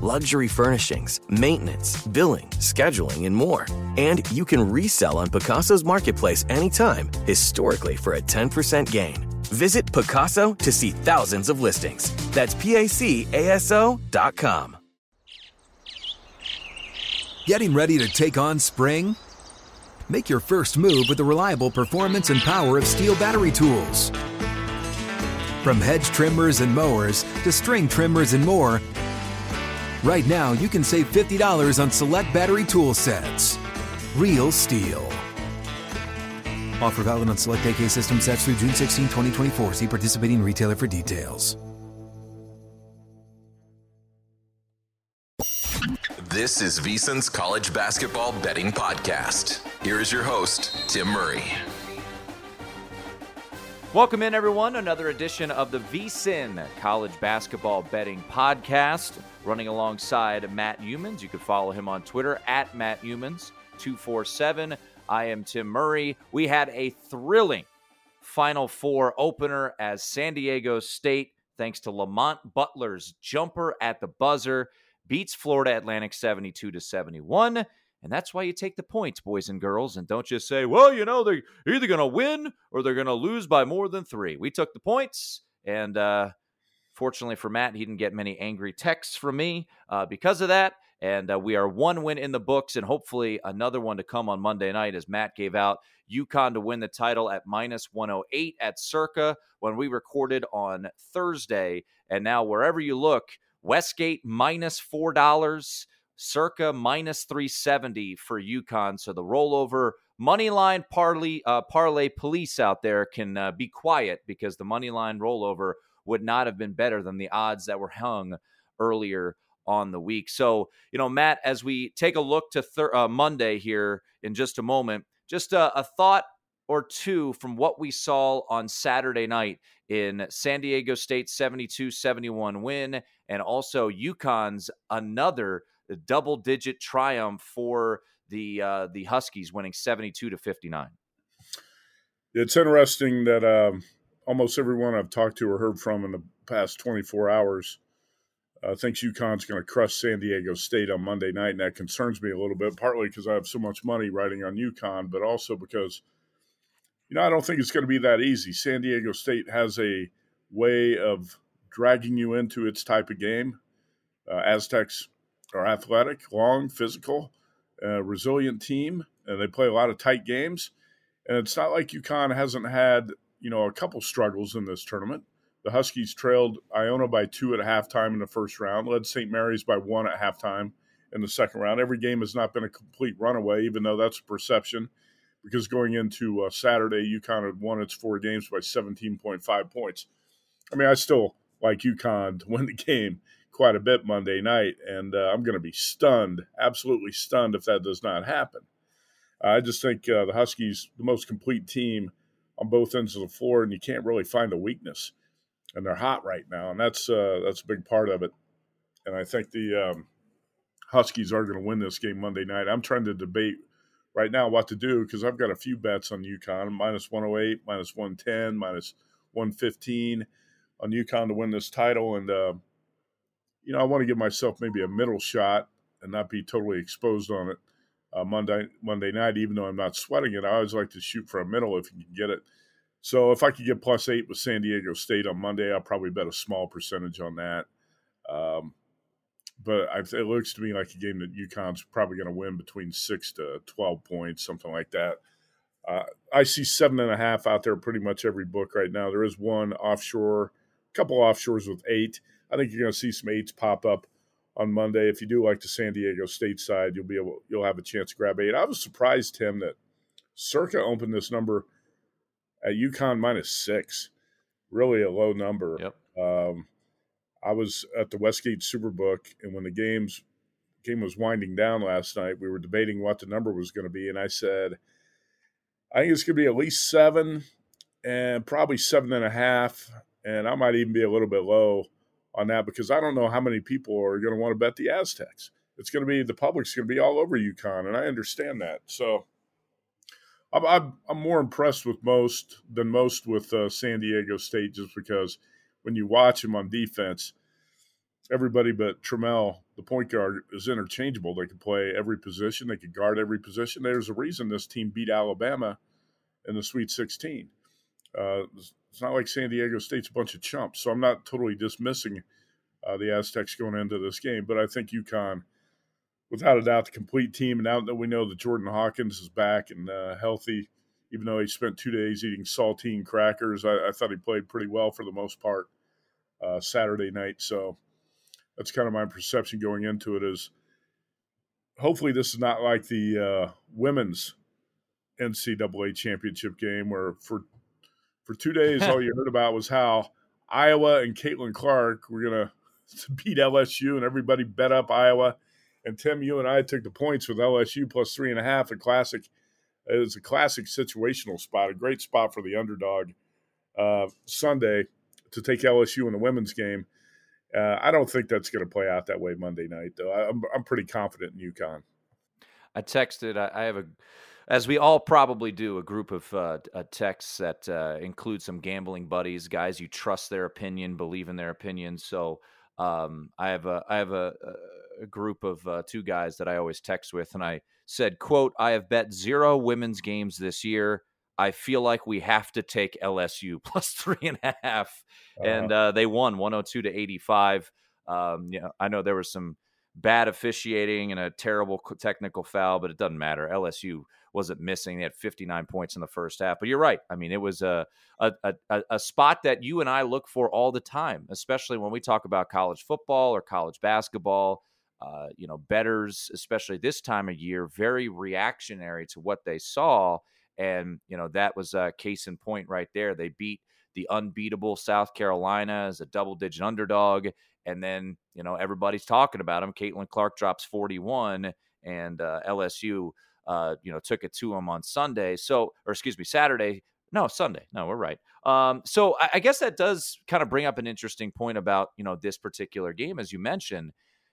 luxury furnishings, maintenance, billing, scheduling, and more. And you can resell on Pacaso's marketplace anytime, historically for a 10% gain. Visit Pacaso to see thousands of listings. That's dot com. Getting ready to take on spring? Make your first move with the reliable performance and power of STIHL battery tools. From hedge trimmers and mowers to string trimmers and more, Right now, you can save $50 on select battery tool sets. Real STIHL. Offer valid on select AK system sets through June 16, 2024. See participating retailer for details. This is VSiN's College Basketball Betting Podcast. Here is your host, Tim Murray. Welcome in, everyone. Another edition of the VSiN College Basketball Betting Podcast. Running alongside Matt Youmans. You can follow him on Twitter at Matt Youmans 247. I am Tim Murray. We had a thrilling Final Four opener as San Diego State, thanks to Lamont Butler's jumper at the buzzer, beats Florida Atlantic 72 to 71. And that's why you take the points, boys and girls, and don't just say, well, you know, they're either going to win or they're going to lose by more than three. We took the points, and uh, fortunately for Matt, he didn't get many angry texts from me uh, because of that. And uh, we are one win in the books, and hopefully another one to come on Monday night as Matt gave out UConn to win the title at minus 108 at Circa when we recorded on Thursday. And now, wherever you look, Westgate minus $4 circa minus 370 for UConn. So the rollover money line parlay, uh, parlay police out there can uh, be quiet because the money line rollover would not have been better than the odds that were hung earlier on the week. So, you know, Matt, as we take a look to thir- uh, Monday here in just a moment, just a, a thought or two from what we saw on Saturday night in San Diego State 72 71 win and also UConn's another double digit triumph for the uh, the Huskies, winning seventy two to fifty nine. It's interesting that um, almost everyone I've talked to or heard from in the past twenty four hours uh, thinks UConn's going to crush San Diego State on Monday night, and that concerns me a little bit. Partly because I have so much money riding on UConn, but also because you know I don't think it's going to be that easy. San Diego State has a way of dragging you into its type of game. Uh, Aztecs are athletic, long, physical, uh, resilient team, and they play a lot of tight games. And it's not like UConn hasn't had you know a couple struggles in this tournament. The Huskies trailed Iona by two at halftime in the first round, led St. Mary's by one at halftime in the second round. Every game has not been a complete runaway, even though that's a perception, because going into uh, Saturday, UConn had won its four games by 17.5 points. I mean, I still like UConn to win the game quite a bit Monday night, and uh, I'm going to be stunned, absolutely stunned, if that does not happen. I just think uh, the Huskies, the most complete team on both ends of the floor, and you can't really find a weakness. And they're hot right now, and that's uh, that's a big part of it. And I think the um, Huskies are going to win this game Monday night. I'm trying to debate right now what to do because I've got a few bets on UConn minus 108, minus 110, minus 115 on UConn to win this title. And, uh, you know, I want to give myself maybe a middle shot and not be totally exposed on it uh, Monday Monday night, even though I'm not sweating it. I always like to shoot for a middle if you can get it. So if I could get plus eight with San Diego State on Monday, I'll probably bet a small percentage on that. Um, but it looks to me like a game that UConn's probably going to win between six to twelve points, something like that. Uh, I see seven and a half out there pretty much every book right now. There is one offshore, a couple offshores with eight. I think you're going to see some eights pop up on Monday. If you do like the San Diego State side, you'll be able you'll have a chance to grab eight. I was surprised, Tim, that Circa opened this number at UConn minus six. Really a low number. Yep. Um, I was at the Westgate Superbook, and when the games game was winding down last night, we were debating what the number was going to be, and I said, I think it's going to be at least seven, and probably seven and a half, and I might even be a little bit low on that because I don't know how many people are going to want to bet the Aztecs. It's going to be the public's going to be all over UConn, and I understand that. So I'm, I'm, I'm more impressed with most than most with uh, San Diego State just because when you watch them on defense, everybody but Trammell, the point guard, is interchangeable. They can play every position. They can guard every position. There's a reason this team beat Alabama in the Sweet 16. Uh, it's not like San Diego State's a bunch of chumps. So I'm not totally dismissing uh, the Aztecs going into this game, but I think UConn, without a doubt, the complete team. And now that we know that Jordan Hawkins is back and uh, healthy, even though he spent two days eating saltine crackers, I, I thought he played pretty well for the most part uh, Saturday night. So that's kind of my perception going into it. Is hopefully this is not like the uh, women's NCAA championship game where for for two days, all you heard about was how Iowa and Caitlin Clark were going to beat LSU, and everybody bet up Iowa. And Tim, you and I took the points with LSU plus three and a half. A classic, it was a classic situational spot, a great spot for the underdog uh, Sunday to take LSU in the women's game. Uh, I don't think that's going to play out that way Monday night, though. I'm I'm pretty confident in UConn. I texted. I, I have a as we all probably do, a group of uh, texts that uh, include some gambling buddies, guys you trust their opinion, believe in their opinion. So um, I have a I have a, a group of uh, two guys that I always text with, and I said, "quote I have bet zero women's games this year. I feel like we have to take LSU plus three and a half, uh-huh. and uh, they won 102 to 85. Um, you know, I know there was some bad officiating and a terrible technical foul, but it doesn't matter. LSU wasn't missing. They had 59 points in the first half. But you're right. I mean, it was a, a, a, a spot that you and I look for all the time, especially when we talk about college football or college basketball. Uh, you know, betters, especially this time of year, very reactionary to what they saw. And, you know, that was a case in point right there. They beat the unbeatable South Carolina as a double digit underdog. And then, you know, everybody's talking about him. Caitlin Clark drops 41, and uh, LSU uh, you know, took it to him on Sunday. So, or excuse me, Saturday. No, Sunday. No, we're right. Um, so I, I guess that does kind of bring up an interesting point about you know this particular game, as you mentioned,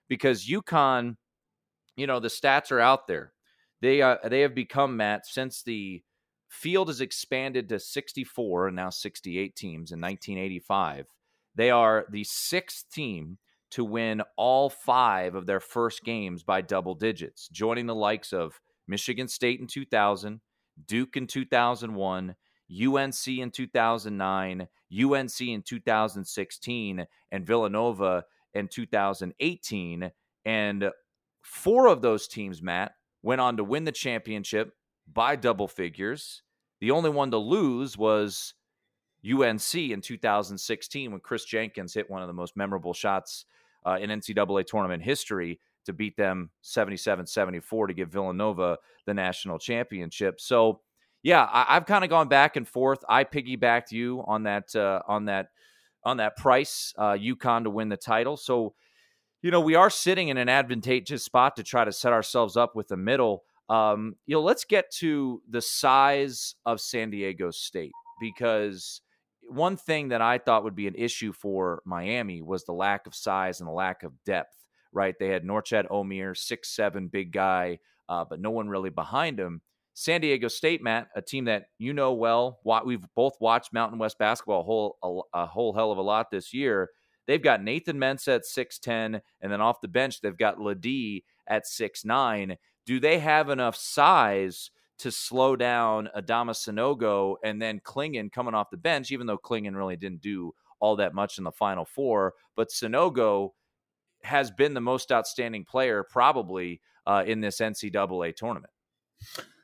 because UConn, you know, the stats are out there. They uh, they have become Matt since the field has expanded to 64 and now 68 teams in 1985. They are the sixth team to win all five of their first games by double digits, joining the likes of Michigan State in 2000, Duke in 2001, UNC in 2009, UNC in 2016, and Villanova in 2018. And four of those teams, Matt, went on to win the championship by double figures. The only one to lose was UNC in 2016 when Kris Jenkins hit one of the most memorable shots uh, in NCAA tournament history to beat them 77 74 to give Villanova the national championship. So, yeah, I, have kind of gone back and forth. I piggybacked you on that uh, on that on that price, uh, UConn to win the title. So, you know, we are sitting in an advantageous spot to try to set ourselves up with the middle. Um, you know, let's get to the size of San Diego State because one thing that I thought would be an issue for Miami was the lack of size and the lack of depth right? They had Norchad Omier, six seven, big guy, uh, but no one really behind him. San Diego State, Matt, a team that you know well. We've both watched Mountain West basketball a whole a, a whole hell of a lot this year. They've got Nathan Mensah at six ten, and then off the bench they've got LeDee at six nine. Do they have enough size to slow down Adama Sanogo and then Clingan coming off the bench? Even though Clingan really didn't do all that much in the Final Four, but Sanogo has been the most outstanding player probably uh, in this NCAA tournament.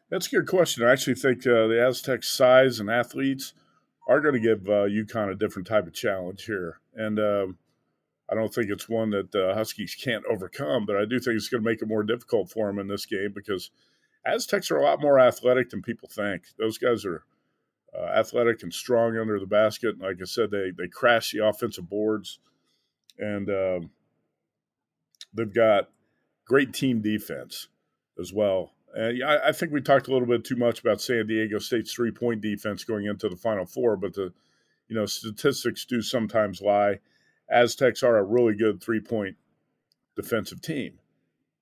That's a good question. I actually think uh, the Aztecs' size and athletes are going to give uh, UConn a different type of challenge here, and um, I don't think it's one that the Huskies can't overcome. But I do think it's going to make it more difficult for them in this game because Aztecs are a lot more athletic than people think. Those guys are uh, athletic and strong under the basket. Like I said, they they crash the offensive boards, and um, they've got great team defense as well. Uh, I, I, think we talked a little bit too much about San Diego State's three point defense going into the Final Four, but the you know statistics do sometimes lie. Aztecs are a really good three point defensive team,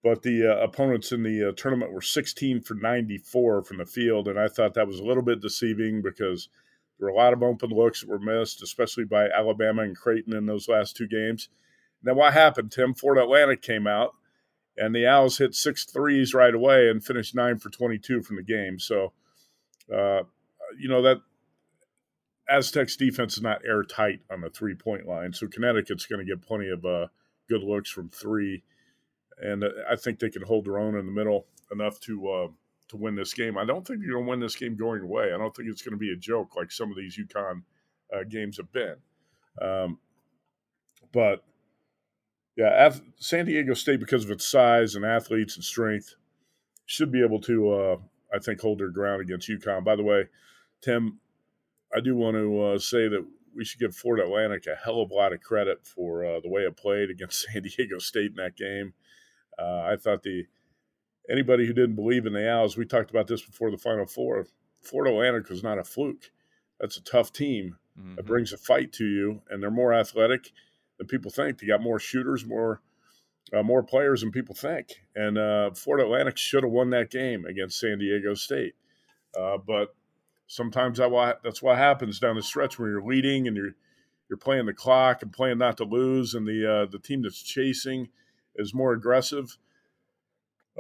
but the uh, opponents in the uh, tournament were 16 for 94 from the field, and I thought that was a little bit deceiving because there were a lot of open looks that were missed, especially by Alabama and Creighton in those last two games. Now, what happened, Tim? Florida Atlantic came out and the Owls hit six threes right away and finished nine for 22 from the game. So, uh, you know, that Aztecs defense is not airtight on the three point line. So, Connecticut's going to get plenty of uh, good looks from three. And uh, I think they can hold their own in the middle enough to uh, to win this game. I don't think you're going to win this game going away. I don't think it's going to be a joke like some of these UConn uh, games have been. Um, but yeah, San Diego State, because of its size and athletes and strength, should be able to, uh, I think, hold their ground against UConn. By the way, Tim, I do want to uh, say that we should give Florida Atlantic a hell of a lot of credit for uh, the way it played against San Diego State in that game. Uh, I thought the anybody who didn't believe in the Owls, we talked about this before the Final Four. Florida Atlantic was not a fluke. That's a tough team mm-hmm. that brings a fight to you, and they're more athletic than people think. They got more shooters, more uh, more players than people think. And uh, Florida Atlantic should have won that game against San Diego State. Uh, but sometimes that that's what happens down the stretch when you're leading and you're you're playing the clock and playing not to lose, and the uh, the team that's chasing is more aggressive.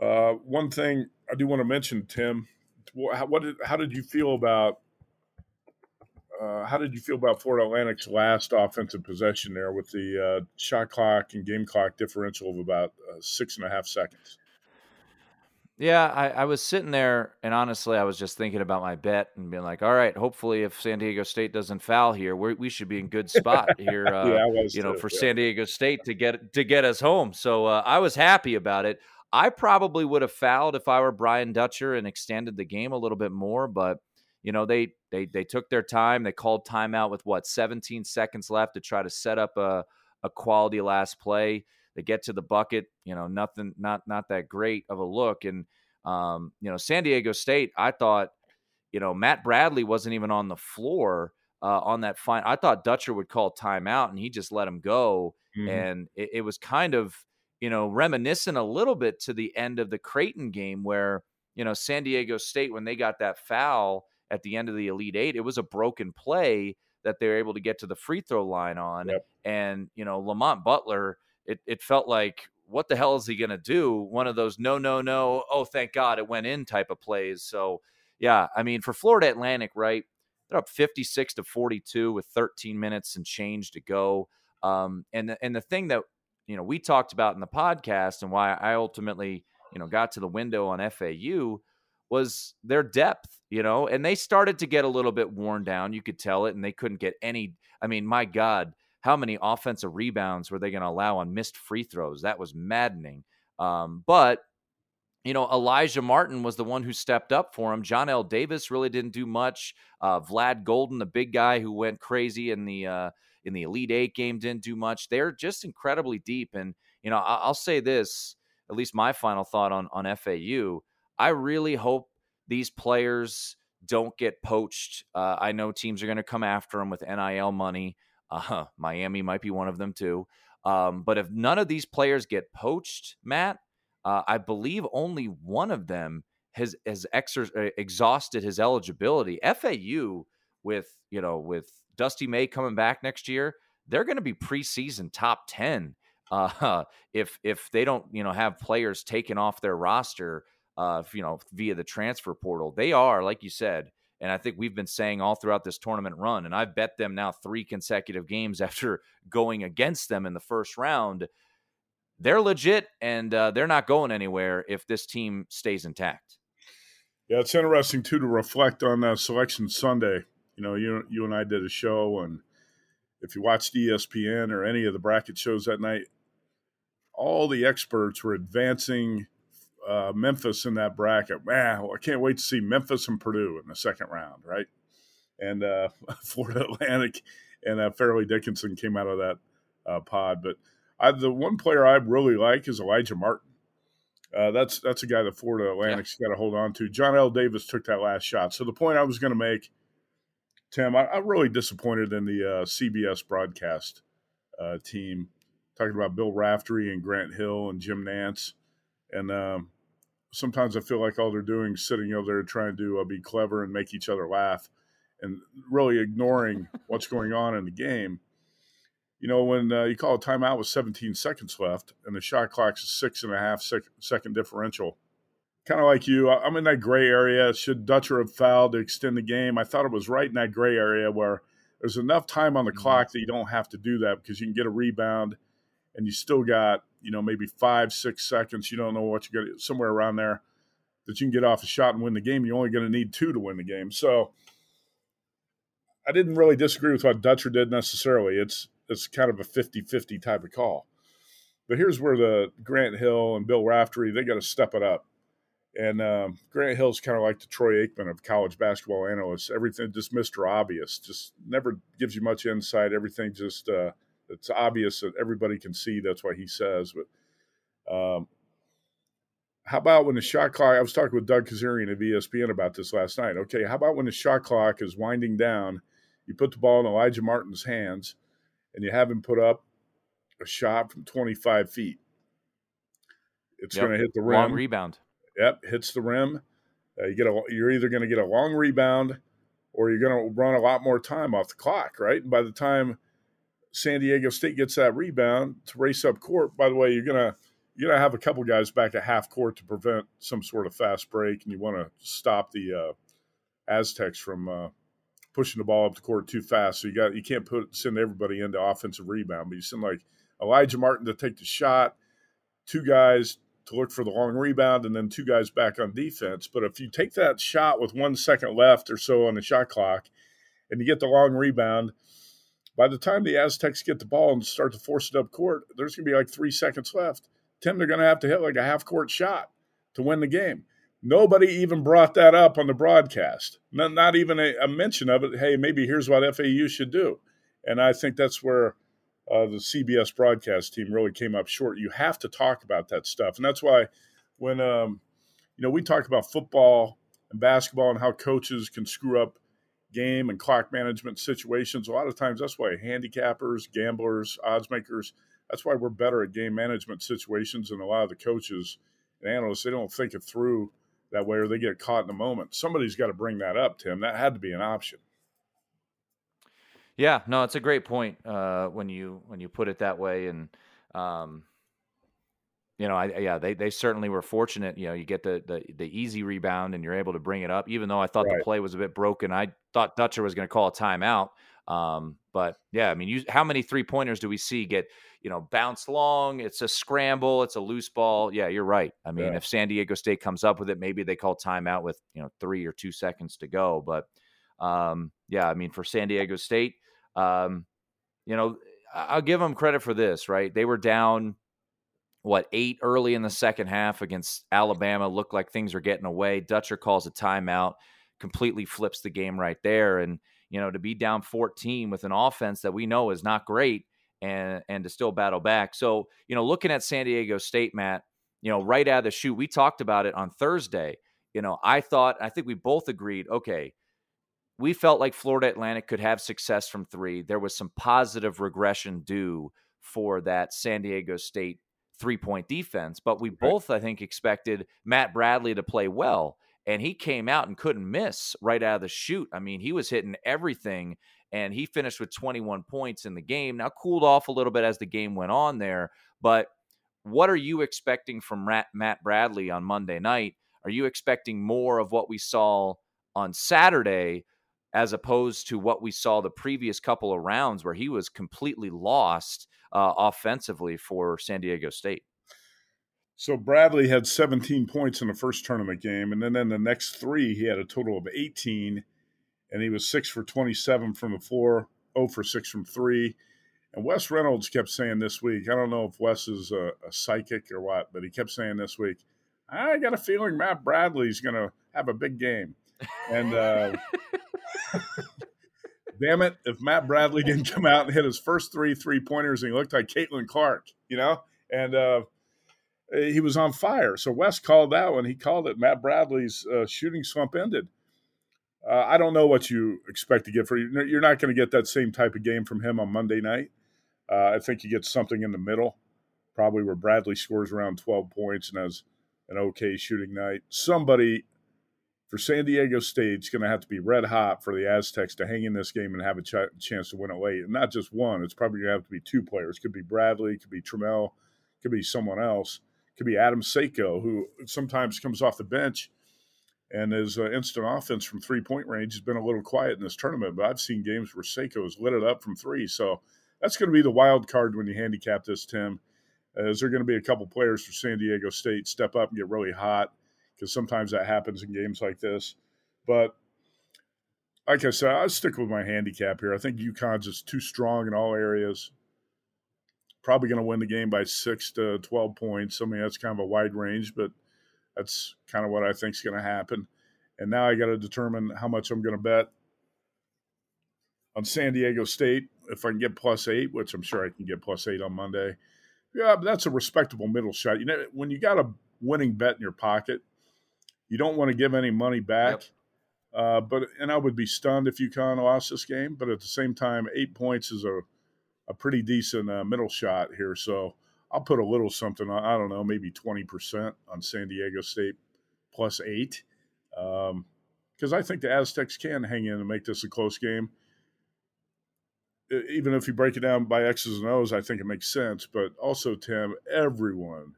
Uh, one thing I do want to mention, Tim, what did, how did you feel about uh, how did you feel about Florida Atlantic's last offensive possession there with the uh, shot clock and game clock differential of about uh, six and a half seconds? Yeah, I, I, was sitting there, and honestly, I was just thinking about my bet and being like, "All right, hopefully, if San Diego State doesn't foul here, we should be in good spot here. Uh, yeah, you know, too, for yeah. San Diego State to get to get us home." So uh, I was happy about it. I probably would have fouled if I were Brian Dutcher and extended the game a little bit more, but you know they they they took their time. They called timeout with what 17 seconds left to try to set up a a quality last play. They get to the bucket, you know, nothing, not not that great of a look. And um, you know, San Diego State, I thought, you know, Matt Bradley wasn't even on the floor uh, on that fine. I thought Dutcher would call timeout, and he just let him go. Mm-hmm. And it, it was kind of, you know, reminiscent a little bit to the end of the Creighton game where you know San Diego State when they got that foul at the end of the Elite Eight. It was a broken play that they were able to get to the free throw line on. Yep. And, you know, Lamont Butler, it, it felt like, what the hell is he going to do? One of those no, no, no, oh, thank God it went in type of plays. So, yeah, I mean, for Florida Atlantic, right? They're up 56 to 42 with 13 minutes and change to go. Um, and, the, and the thing that, you know, we talked about in the podcast and why I ultimately, you know, got to the window on FAU was their depth, you know, and they started to get a little bit worn down. You could tell it, and they couldn't get any. I mean, my God, how many offensive rebounds were they going to allow on missed free throws? That was maddening. Um, but you know, Alijah Martin was the one who stepped up for him. Johnell Davis really didn't do much. Uh, Vlad Goldin, the big guy who went crazy in the uh, in the Elite Eight game, didn't do much. They're just incredibly deep. And you know, I- will say this: at least my final thought on on FAU. I really hope these players don't get poached. Uh, I know teams are going to come after them with NIL money. Uh, Miami might be one of them too. Um, but if none of these players get poached, Matt, uh, I believe only one of them has has exer- uh, exhausted his eligibility. FAU with you know with Dusty May coming back next year, they're going to be preseason top ten. Uh, if if they don't you know have players taken off their roster, uh, you know via the transfer portal, they are like you said. And I think we've been saying all throughout this tournament run, and I've bet them now three consecutive games after going against them in the first round they're legit and uh, they're not going anywhere if this team stays intact. Yeah, it's interesting too to reflect on that selection Sunday. You know, you you and I did a show, and if you watched ESPN or any of the bracket shows that night, all the experts were advancing uh, Memphis in that bracket. Man, I can't wait to see Memphis and Purdue in the second round, right? And uh, Florida Atlantic and uh, Fairleigh Dickinson came out of that uh, pod, but I, the one player I really like is Alijah Martin. Uh, that's that's a guy that Florida Atlantic's yeah. got to hold on to. Johnell Davis took that last shot. So the point I was going to make, Tim, I, am really disappointed in the uh, CBS broadcast uh, team. Talking about Bill Raftery and Grant Hill and Jim Nantz, and um, sometimes I feel like all they're doing is sitting over there trying to uh, be clever and make each other laugh, and really ignoring what's going on in the game you know, when uh, you call a timeout with 17 seconds left and the shot clock's a six and a half sec- second differential, kind of like you, I'm in that gray area. Should Dutcher have fouled to extend the game? I thought it was right in that gray area where there's enough time on the mm-hmm. clock that you don't have to do that because you can get a rebound and you still got, you know, maybe five, six seconds. You don't know what you got somewhere around there that you can get off a shot and win the game. You're only going to need two to win the game. So I didn't really disagree with what Dutcher did necessarily. It's it's kind of a 50-50 type of call. But here's where the Grant Hill and Bill Raftery, they got to step it up. And um, Grant Hill's kind of like the Troy Aikman of college basketball analysts. Everything just Mr. Obvious, just never gives you much insight. Everything just uh, it's obvious that everybody can see. That's what he says. But um, how about when the shot clock? I was talking with Doug Kezirian of ESPN about this last night. Okay, how about when the shot clock is winding down? You put the ball in Alijah Martin's hands and you have him put up a shot from 25 feet. It's yep. going to hit the rim. Long rebound. Yep, hits the rim. Uh, you get a. You're either going to get a long rebound, or you're going to run a lot more time off the clock, right? And by the time San Diego State gets that rebound to race up court, by the way, you're gonna you're gonna have a couple guys back at half court to prevent some sort of fast break, and you want to stop the uh, Aztecs from uh, pushing the ball up the court too fast. So you got you can't put send everybody into offensive rebound, but you send like Alijah Martin to take the shot, two guys to look for the long rebound, and then two guys back on defense. But if you take that shot with one second left or so on the shot clock, and you get the long rebound, by the time the Aztecs get the ball and start to force it up court, there's going to be like three seconds left. Tim, they're going to have to hit like a half court shot to win the game. Nobody even brought that up on the broadcast. Not, not even a, a, mention of it. Hey, maybe here's what FAU should do. And I think that's where uh, the CBS broadcast team really came up short. You have to talk about that stuff. And that's why when, um, you know, we talk about football and basketball and how coaches can screw up game and clock management situations. A lot of times that's why handicappers, gamblers, odds makers, that's why we're better at game management situations than a lot of the coaches and analysts. They don't think it through that way or they get caught in the moment. Somebody's got to bring that up, Tim. That had to be an option. Yeah, no, it's a great point uh, when you when you put it that way, and um, you know, I, yeah, they, they certainly were fortunate. You know, you get the, the the easy rebound and you're able to bring it up. Even though I thought right. the play was a bit broken, I thought Dutcher was going to call a timeout. Um, but yeah, I mean, you, how many three pointers do we see get you know bounce long? It's a scramble. It's a loose ball. Yeah, you're right. I mean, yeah. if San Diego State comes up with it, maybe they call timeout with you know three or two seconds to go. But um, yeah, I mean, for San Diego State, um, you know, I'll give them credit for this. Right, they were down what eight early in the second half against Alabama. Looked like things were getting away. Dutcher calls a timeout, completely flips the game right there, and you know, to be down 14 with an offense that we know is not great and and to still battle back. So, you know, looking at San Diego State, Matt, you know, right out of the shoot, we talked about it on Thursday. You know, I thought, I think we both agreed, okay, we felt like Florida Atlantic could have success from three. There was some positive regression due for that San Diego State three point defense. But we both, I think, expected Matt Bradley to play well. And he came out and couldn't miss right out of the shoot. I mean, he was hitting everything and he finished with 21 points in the game. Now, cooled off a little bit as the game went on there. But what are you expecting from Matt Bradley on Monday night? Are you expecting more of what we saw on Saturday? as opposed to what we saw the previous couple of rounds where he was completely lost uh, offensively for San Diego State. So Bradley had 17 points in the first tournament game, and then in the next three, he had a total of 18, and he was six for 27 from the floor, 0 for six from three. And Wes Reynolds kept saying this week, I don't know if Wes is a, a psychic or what, but he kept saying this week, I got a feeling Matt Bradley's going to have a big game. And uh, damn it, if Matt Bradley didn't come out and hit his first three three pointers and he looked like Caitlin Clark, you know, and uh, he was on fire. So Wes called that one. He called it Matt Bradley's uh, shooting slump ended. Uh, I don't know what you expect to get for you. You're not going to get that same type of game from him on Monday night. Uh, I think you get something in the middle, probably where Bradley scores around 12 points and has an okay shooting night. Somebody for San Diego State, it's going to have to be red hot for the Aztecs to hang in this game and have a ch- chance to win it late. And not just one, it's probably going to have to be two players. Could be Bradley, could be Trammell, could be someone else. Could be Adam Seiko, who sometimes comes off the bench and his uh, instant offense from three point range has been a little quiet in this tournament. But I've seen games where Seiko has lit it up from three. So that's going to be the wild card when you handicap this, Tim. Uh, is there going to be a couple players for San Diego State step up and get really hot? Because sometimes that happens in games like this. But like I said, I stick with my handicap here. I think UConn's just too strong in all areas. Probably going to win the game by six to 12 points. I mean, that's kind of a wide range, but that's kind of what I think is going to happen. And now I got to determine how much I'm going to bet on San Diego State. If I can get plus eight, which I'm sure I can get plus eight on Monday. Yeah, that's a respectable middle shot. You know, when you got a winning bet in your pocket, you don't want to give any money back. Yep. Uh, but and I would be stunned if UConn lost this game. But at the same time, eight points is a a pretty decent uh, middle shot here. So I'll put a little something on. I don't know, maybe twenty percent on San Diego State plus eight, because um, I think the Aztecs can hang in and make this a close game. Even if you break it down by X's and O's, I think it makes sense. But also, Tim, everyone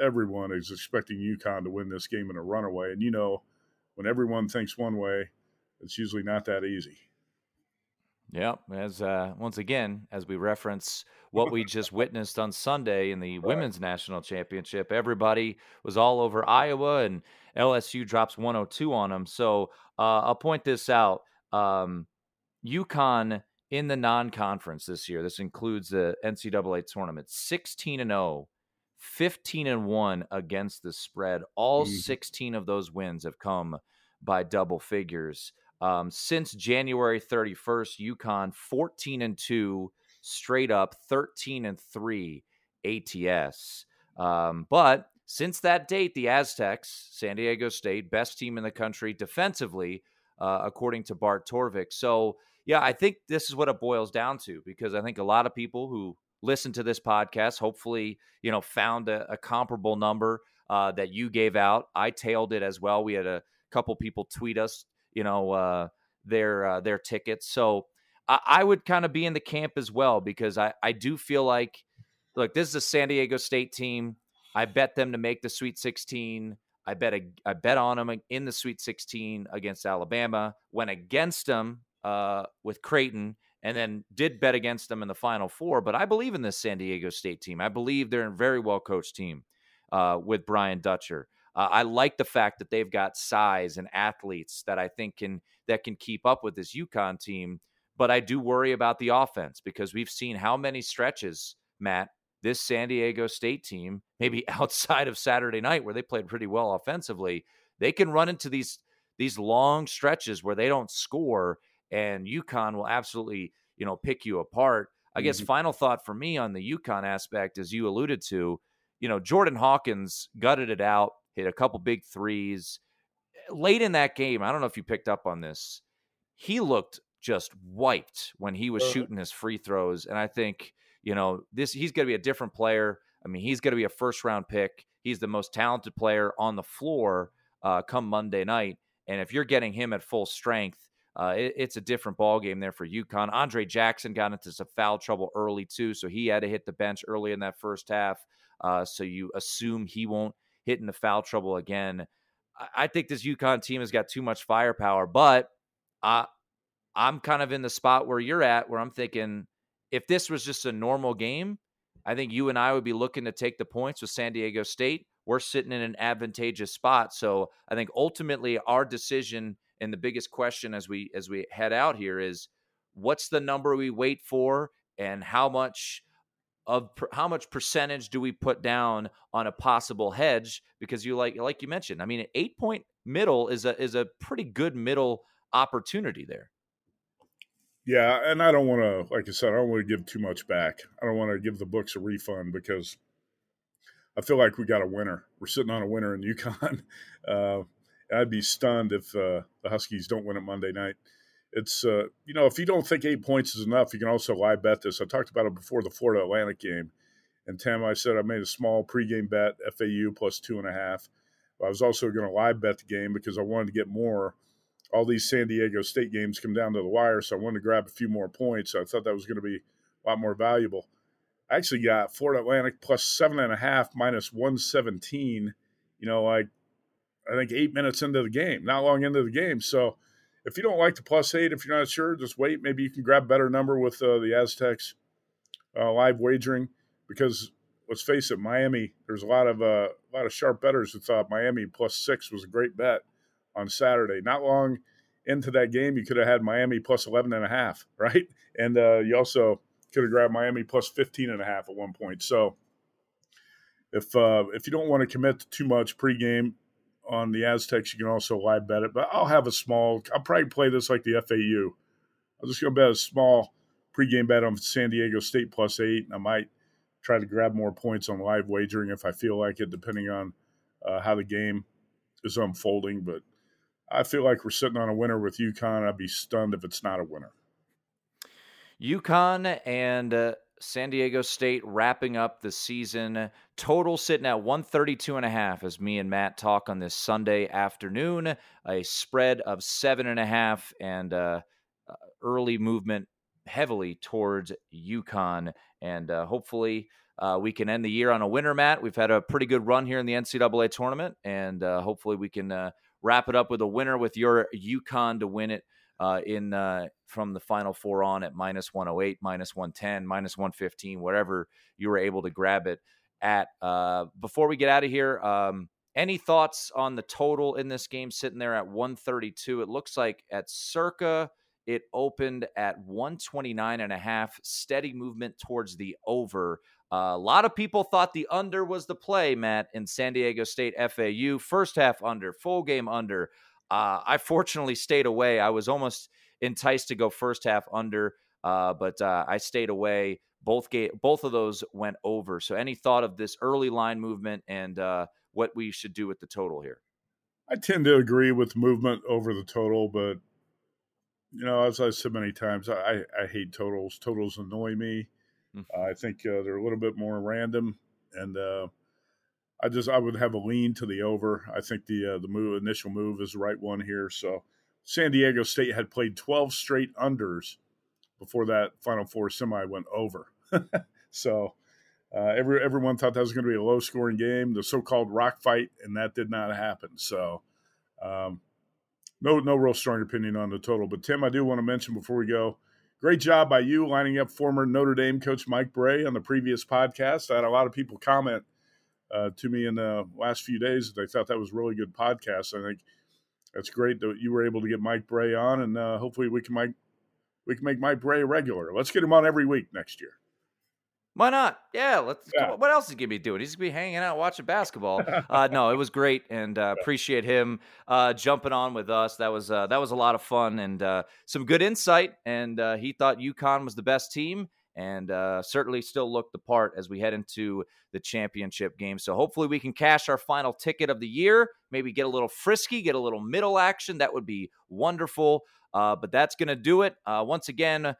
everyone is expecting UConn to win this game in a runaway. And you know, when everyone thinks one way, it's usually not that easy. Yeah, as uh, once again, as we reference what we just witnessed on Sunday in the right. women's national championship, everybody was all over Iowa, and LSU drops 102 on them. So uh, I'll point this out: um, UConn in the non-conference this year. This includes the NCAA tournament, 16 and 0 15 and 1 against the spread. All mm-hmm. 16 of those wins have come by double figures. Um, since January 31st, UConn 14 and 2, straight up 13 and 3 ATS. Um, but since that date, the Aztecs, San Diego State, best team in the country defensively, uh, according to Bart Torvik. So, yeah, I think this is what it boils down to because I think a lot of people who listened to this podcast, hopefully, you know, found a, a comparable number uh, that you gave out. I tailed it as well. We had a couple people tweet us, you know, uh, their uh, their tickets. So I, I would kind of be in the camp as well because I I do feel like, look, this is a San Diego State team. I bet them to make the Sweet 16. I bet a, I bet on them in the Sweet 16 against Alabama. Went against them uh, with Creighton and then did bet against them in the Final Four. But I believe in this San Diego State team. I believe they're a very well coached team uh, with Brian Dutcher. Uh, I like the fact that they've got size and athletes that I think can that can keep up with this UConn team. But I do worry about the offense because we've seen how many stretches, Matt, this San Diego State team, maybe outside of Saturday night where they played pretty well offensively, they can run into these these long stretches where they don't score and UConn will absolutely, you know, pick you apart. I mm-hmm. guess final thought for me on the UConn aspect, as you alluded to, you know, Jordan Hawkins gutted it out, hit a couple big threes. Late in that game, I don't know if you picked up on this. He looked just wiped when he was uh-huh. shooting his free throws. And I think, you know, this he's gonna be a different player I mean, he's going to be a first round pick. He's the most talented player on the floor uh, come Monday night. And if you're getting him at full strength, uh, it, it's a different ball game there for UConn. Andre Jackson got into some foul trouble early too, so he had to hit the bench early in that first half. Uh, so you assume he won't hit into foul trouble again. I, I think this UConn team has got too much firepower, but I, I'm kind of in the spot where you're at, where I'm thinking if this was just a normal game, I think you and I would be looking to take the points with San Diego State. We're sitting in an advantageous spot. So I think ultimately our decision and the biggest question as we as we head out here is what's the number we wait for and how much of how much percentage do we put down on a possible hedge? Because you like like you mentioned i mean an eight point middle is a is a pretty good middle opportunity there. Yeah and i don't want to like i said i don't want to give too much back. I don't want to give the books a refund because i feel like we got a winner. We're sitting on a winner in UConn uh, I'd be stunned if uh, the Huskies don't win it Monday night. It's uh, you know if you don't think eight points is enough, you can also live bet this. I talked about it before the Florida Atlantic game, and Tim, I said I made a small pregame bet FAU plus two and a half. I was also going to live bet the game because I wanted to get more. All these San Diego State games come down to the wire, so I wanted to grab a few more points. I thought that was going to be a lot more valuable. I actually got Florida Atlantic plus seven and a half minus one seventeen. You know, like I think eight minutes into the game, not long into the game. So if you don't like the plus eight, if you're not sure, just wait. Maybe you can grab a better number with uh, the Aztecs uh, live wagering because let's face it, Miami. There's a lot of uh, a lot of sharp bettors who thought Miami plus six was a great bet on Saturday. Not long into that game, you could have had Miami plus 11 and a half, right? And uh, you also could have grabbed Miami plus 15 and a half at one point. So if uh, if you don't want to commit to too much pregame, on the Aztecs, you can also live bet it. But I'll have a small. I'll probably play this like the FAU. I'm just to bet a small pregame bet on San Diego State plus eight, and I might try to grab more points on live wagering if I feel like it, depending on uh, how the game is unfolding. But I feel like we're sitting on a winner with UConn. I'd be stunned if it's not a winner. UConn and uh, San Diego State wrapping up the season. Total sitting at 132 and a half as me and Matt talk on this Sunday afternoon. A spread of seven and a half and uh, uh, early movement heavily towards UConn. And uh, hopefully uh, we can end the year on a winner, Matt. We've had a pretty good run here in the NCAA tournament. And uh, hopefully we can uh, wrap it up with a winner with your UConn to win it uh, in uh, from the final four on at minus 108, minus 110, minus 115, wherever you were able to grab it at. Uh, before we get out of here, um, any thoughts on the total in this game sitting there at 132? It looks like at circa it opened at 129 and a half, steady movement towards the over. Uh, a lot of people thought the under was the play, Matt, in San Diego State FAU. First half under, full game under. Uh, I fortunately stayed away. I was almost enticed to go first half under, uh, but uh, I stayed away. Both ga- both of those went over. So, any thought of this early line movement and uh, what we should do with the total here? I tend to agree with movement over the total, but you know, as I've said many times, I, I hate totals. Totals annoy me. Mm-hmm. I think uh, they're a little bit more random, and uh, I just I would have a lean to the over. I think the uh, the move initial move is the right one here. So San Diego State had played 12 straight unders before that Final Four semi went over. so uh, every everyone thought that was going to be a low scoring game, the so called rock fight, and that did not happen. So um, no no real strong opinion on the total. But Tim, I do want to mention before we go. Great job by you lining up former Notre Dame coach Mike Brey on the previous podcast. I had a lot of people comment uh, to me in the last few days. They thought that was really good podcast. I think that's great that you were able to get Mike Brey on, and uh, hopefully we can make we can make Mike Brey regular. Let's get him on every week next year. Why not? Yeah, let's. Yeah. What else is he gonna be doing? He's gonna be hanging out watching basketball. uh, no, it was great, and uh, appreciate him uh, jumping on with us. That was uh, that was a lot of fun and uh, some good insight. And uh, he thought UConn was the best team, and uh, certainly still look the part as we head into the championship game. So hopefully we can cash our final ticket of the year, maybe get a little frisky, get a little middle action. That would be wonderful. Uh, but that's going to do it. Uh, once again,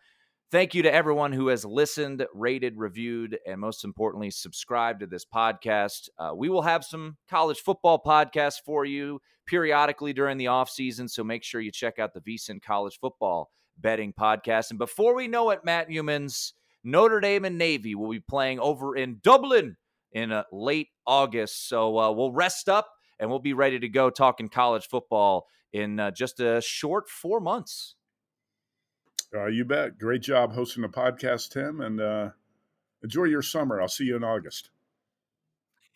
Thank you to everyone who has listened, rated, reviewed, and most importantly, subscribed to this podcast. Uh, we will have some college football podcasts for you periodically during the off season, so make sure you check out the VSIN College Football Betting Podcast. And before we know it, Matt Youmans, Notre Dame and Navy will be playing over in Dublin in uh, late August. So uh, we'll rest up and we'll be ready to go talking college football in uh, just a short four months. Uh, you bet. Great job hosting the podcast, Tim, and uh, enjoy your summer. I'll see you in August.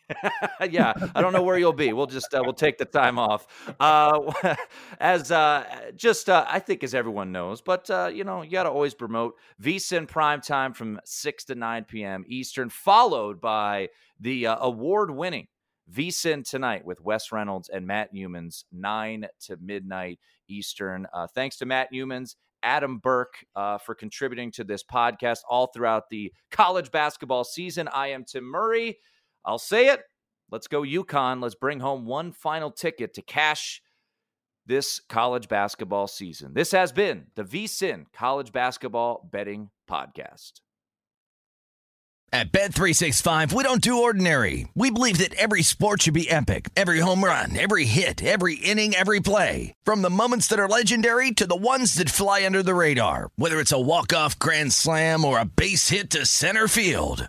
yeah, I don't know where you'll be. We'll just uh, we'll take the time off. Uh, as uh, just uh, I think as everyone knows, but uh, you know you got to always promote VSIN prime time from six to nine p.m. Eastern, followed by the uh, award-winning VSIN tonight with Wes Reynolds and Matt Youmans, nine to midnight Eastern. thanks to Matt Youmans Adam Burke for contributing to this podcast all throughout the college basketball season. I am Tim Murray. I'll say it. Let's go UConn. Let's bring home one final ticket to cash this college basketball season. This has been the VSIN College Basketball Betting Podcast. At Bet365, we don't do ordinary. We believe that every sport should be epic. Every home run, every hit, every inning, every play. From the moments that are legendary to the ones that fly under the radar. Whether it's a walk-off grand slam or a base hit to center field.